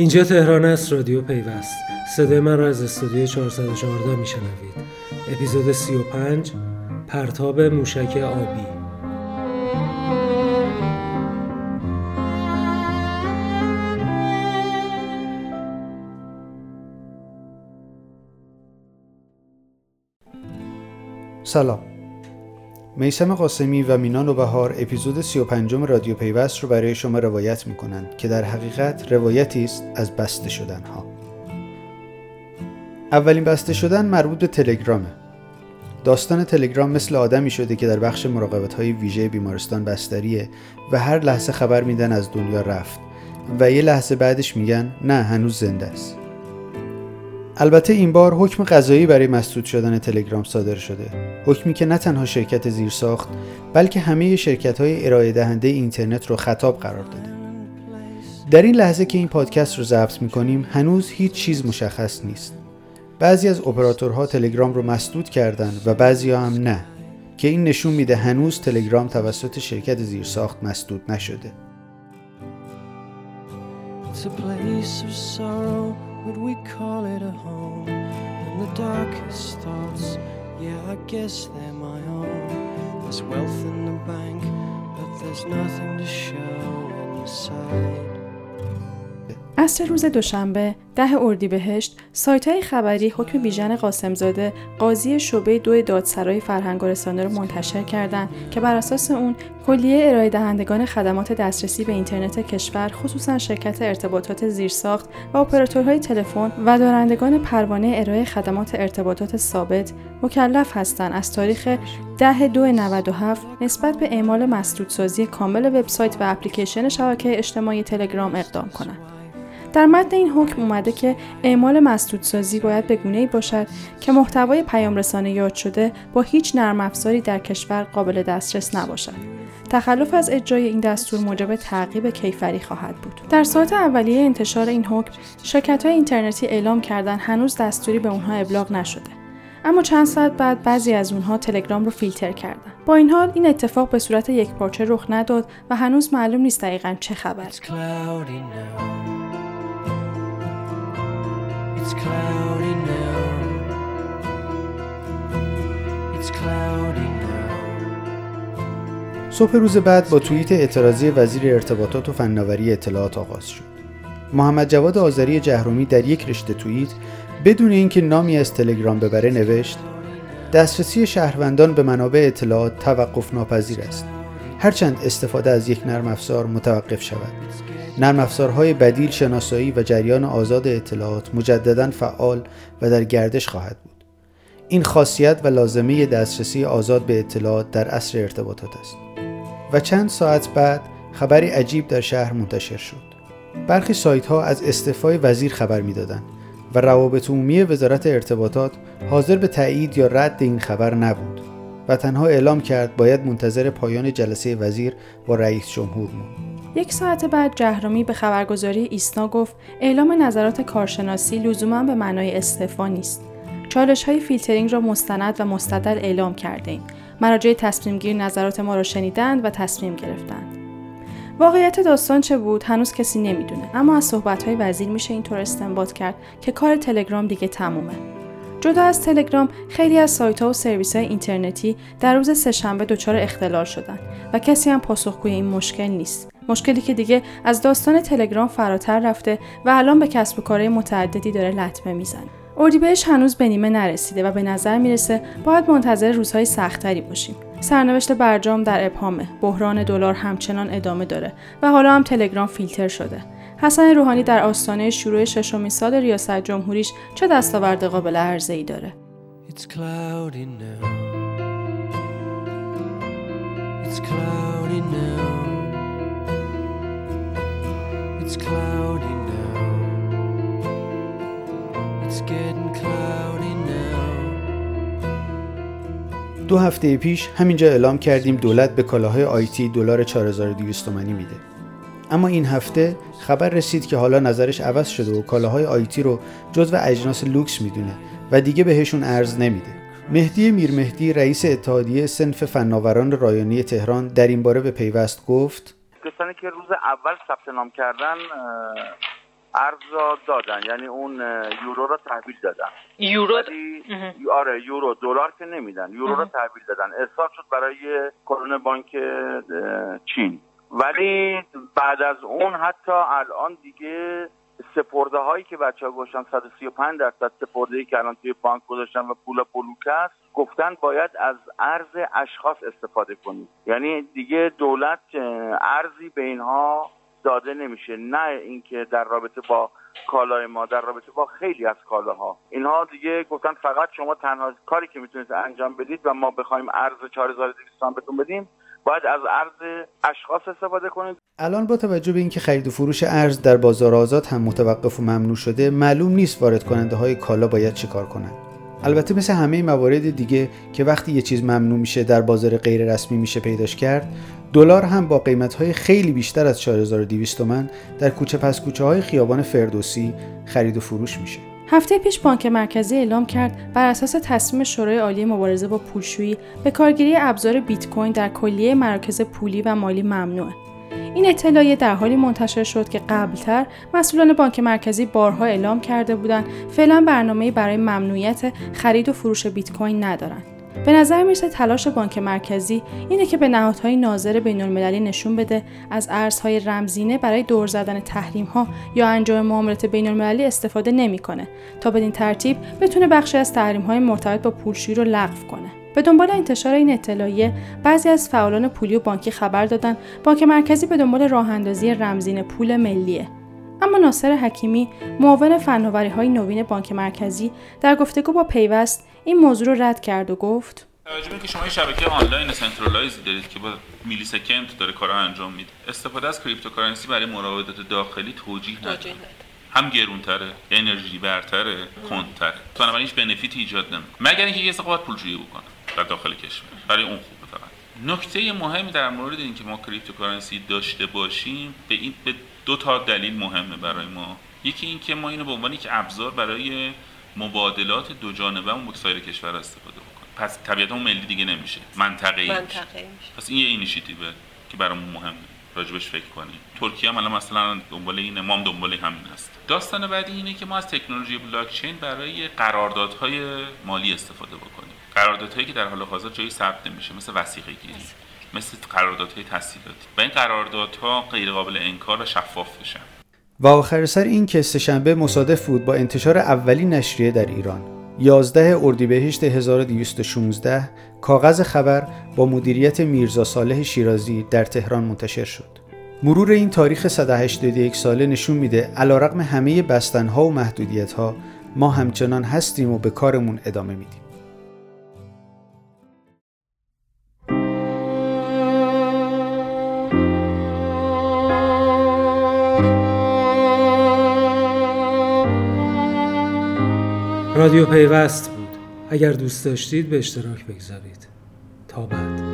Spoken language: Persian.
اینجا تهران است رادیو پیوست. صدای من را از استودیو 414 میشنوید. اپیزود 35 پرتاب موشک آبی. سلام. میسم قاسمی و مینان و بهار اپیزود 35 رادیو پیوست رو برای شما روایت می‌کنند که در حقیقت روایتی است از بسته شدن ها. اولین بسته شدن مربوط به تلگرامه. داستان تلگرام مثل آدمی شده که در بخش مراقبت های ویژه بیمارستان بستریه و هر لحظه خبر میدن از دنیا رفت و یه لحظه بعدش میگن نه هنوز زنده است. البته این بار حکم قضایی برای مسدود شدن تلگرام صادر شده. حکمی که نه تنها شرکت زیرساخت بلکه همه شرکت های ارائه دهنده اینترنت رو خطاب قرار داده. در این لحظه که این پادکست رو ضبط می‌کنیم هنوز هیچ چیز مشخص نیست. بعضی از اپراتورها تلگرام رو مسدود کردن و بعضی ها هم نه که این نشون میده هنوز تلگرام توسط شرکت زیرساخت مسدود نشده. Would we call it a home? And the darkest thoughts, yeah, I guess they're my own. There's wealth in the bank, but there's nothing to show inside. عصر روز دوشنبه ده اردیبهشت سایت های خبری حکم بیژن قاسمزاده قاضی شعبه دو دادسرای فرهنگ و رسانه رو منتشر کردند که بر اساس اون کلیه ارائه دهندگان خدمات دسترسی به اینترنت کشور خصوصا شرکت ارتباطات زیرساخت و اپراتورهای تلفن و دارندگان پروانه ارائه خدمات ارتباطات ثابت مکلف هستند از تاریخ 10 دو 97 نسبت به اعمال مسدودسازی کامل وبسایت و اپلیکیشن شبکه اجتماعی تلگرام اقدام کنند. در متن این حکم اومده که اعمال مسدودسازی باید به ای باشد که محتوای پیام رسانه یاد شده با هیچ نرم افزاری در کشور قابل دسترس نباشد. تخلف از اجرای این دستور موجب تعقیب کیفری خواهد بود. در ساعت اولیه انتشار این حکم، شرکت های اینترنتی اعلام کردن هنوز دستوری به اونها ابلاغ نشده. اما چند ساعت بعد بعضی از اونها تلگرام رو فیلتر کردن. با این حال این اتفاق به صورت یک پارچه رخ نداد و هنوز معلوم نیست دقیقا چه خبر. It's. صبح روز بعد با توییت اعتراضی وزیر ارتباطات و فناوری اطلاعات آغاز شد. محمد جواد آذری جهرومی در یک رشته توییت بدون اینکه نامی از تلگرام ببره نوشت دسترسی شهروندان به منابع اطلاعات توقف ناپذیر است. هرچند استفاده از یک نرم افزار متوقف شود. نرم افزارهای بدیل شناسایی و جریان آزاد اطلاعات مجددا فعال و در گردش خواهد بود. این خاصیت و لازمه دسترسی آزاد به اطلاعات در عصر ارتباطات است. و چند ساعت بعد خبری عجیب در شهر منتشر شد. برخی سایت ها از استعفای وزیر خبر می‌دادند و روابط عمومی وزارت ارتباطات حاضر به تایید یا رد این خبر نبود و تنها اعلام کرد باید منتظر پایان جلسه وزیر با رئیس جمهور موند. یک ساعت بعد جهرمی به خبرگزاری ایسنا گفت اعلام نظرات کارشناسی لزوما به معنای استعفا نیست. چالش های فیلترینگ را مستند و مستدل اعلام کرده ایم. مراجع تصمیم گیر نظرات ما را شنیدند و تصمیم گرفتند. واقعیت داستان چه بود هنوز کسی نمی‌دونه اما از صحبت های وزیر میشه اینطور استنباط کرد که کار تلگرام دیگه تمومه. جدا از تلگرام خیلی از سایت ها و سرویس های اینترنتی در روز سهشنبه دچار اختلال شدن و کسی هم پاسخگوی این مشکل نیست. مشکلی که دیگه از داستان تلگرام فراتر رفته و الان به کسب و کارهای متعددی داره لطمه می‌زنه. اردیبهشت هنوز به نیمه نرسیده و به نظر می‌رسه باید منتظر روزهای سختتری باشیم. سرنوشت برجام در ابهامه. بحران دلار همچنان ادامه داره و حالا هم تلگرام فیلتر شده. حسن روحانی در آستانه شروع ششمین سال ریاست جمهوریش چه دستاورد قابل ای داره؟ It's cloudy now. It's cloudy now. دو هفته پیش همینجا اعلام کردیم دولت به کالاهای آیتی دلار 4200 تومانی میده. اما این هفته خبر رسید که حالا نظرش عوض شده و کالاهای آیتی رو جزو اجناس لوکس می‌دونه و دیگه بهشون ارز نمیده. مهدی میرمهدی رئیس اتحادیه سنف فناوران رایانی تهران در این باره به پیوست گفت کسانی که روز اول ثبت نام کردن ارز را دادن. یعنی اون یورو را تحویل دادن. یورو آره یورو دلار که نمیدن. یورو را تحویل دادن. ارسال شد برای کرون بانک چین. ولی بعد از اون حتی الان دیگه سپرده هایی که بچه ها گوشتن 135 درصد سپرده ای که الان توی بانک گذاشتن و پول بلوک است گفتن باید از ارز اشخاص استفاده کنید یعنی دیگه دولت ارزی به اینها داده نمیشه. نه اینکه در رابطه با کالای ما در رابطه با خیلی از کالاها. اینها دیگه گفتن فقط شما تنها کاری که می‌تونید انجام بدید و ما بخوایم ارز 4200 بهتون بدیم باید از ارز اشخاص استفاده کنید. الان با توجه به اینکه خرید و فروش ارز در بازار آزاد هم متوقف و ممنوع شده معلوم نیست وارد کننده های کالا باید چیکار کنند البته مثل همه موارد دیگه که وقتی یه چیز ممنوع میشه در بازار غیر رسمی میشه پیداش کرد دلار هم با قیمت های خیلی بیشتر از 4200 تومن در کوچه پس کوچه های خیابان فردوسی خرید و فروش میشه هفته پیش بانک مرکزی اعلام کرد بر اساس تصمیم شورای عالی مبارزه با پولشویی به کارگیری ابزار بیت کوین در کلیه مراکز پولی و مالی ممنوعه. این اطلاعیه در حالی منتشر شد که قبلتر مسئولان بانک مرکزی بارها اعلام کرده بودند فعلا برنامه برای ممنوعیت خرید و فروش بیت کوین ندارند. به نظر می‌رسه تلاش بانک مرکزی اینه که به نهادهای ناظر بین المللی نشون بده از ارزهای رمزینه برای دور زدن تحریم ها یا انجام معاملات بین المللی استفاده نمی‌کنه تا بدین ترتیب بتونه بخشی از تحریم های مرتبط با پولشویی رو لغو کنه. به دنبال انتشار این اطلاعیه بعضی از فعالان پولی و بانکی خبر دادن. بانک مرکزی به دنبال راه اندازی رمزین پول ملیه. اما ناصر حکیمی معاون فناوری های نوین بانک مرکزی در گفتگو با پیوست این موضوع رو رد کرد و گفت توجه که شما یه شبکه آنلاین centralized دارید که با millisecond داره کارا انجام میده استفاده از cryptocurrency برای مراودات داخلی توجیه نداره. هم گرونتره انرژی‌برتره کندتره. بنابراین هیچ بنفیتی ایجاد نمی‌کنه. مگر اینکه یه سقوط پولشویی بکنه. در داخل کشور. برای اون خوبه فقط. نکته مهمی در مورد اینکه ما cryptocurrency داشته باشیم به این به دو تا دلیل مهمه برای ما. یکی اینکه ما اینو به عنوان یک ابزار برای مبادلات دو جانبه با سایر کشور استفاده بکنیم. پس طبیعتا اون ملی دیگه نمیشه. منطقه ای میشه. پس این یه اینیشیتیوه که برامون مهمه. راجبش فکر کنیم. ترکیه هم الان مثلا دنبال اینه ما هم دنبال همین است داستان بعدی اینه که ما از تکنولوژی بلاک چین برای قراردادهای مالی استفاده بکنیم. قراردادهایی که در حال حاضر جایی ثبت نمیشه مثل وثیقه گیری مثل قراردادهای تسهیلاتی و این قراردادها غیر قابل انکار و شفاف بشن و آخر سر این که سهشنبه مصادف بود با انتشار اولین نشریه در ایران 11 اردیبهشت 1216 کاغذ خبر با مدیریت میرزا صالح شیرازی در تهران منتشر شد. مرور این تاریخ 181 ساله نشون میده علیرغم همه بستنها و محدودیتها ما همچنان هستیم و به کارمون ادامه میدیم. رادیو پیوست بود. اگر دوست داشتید به اشتراک بگذارید. تا بعد.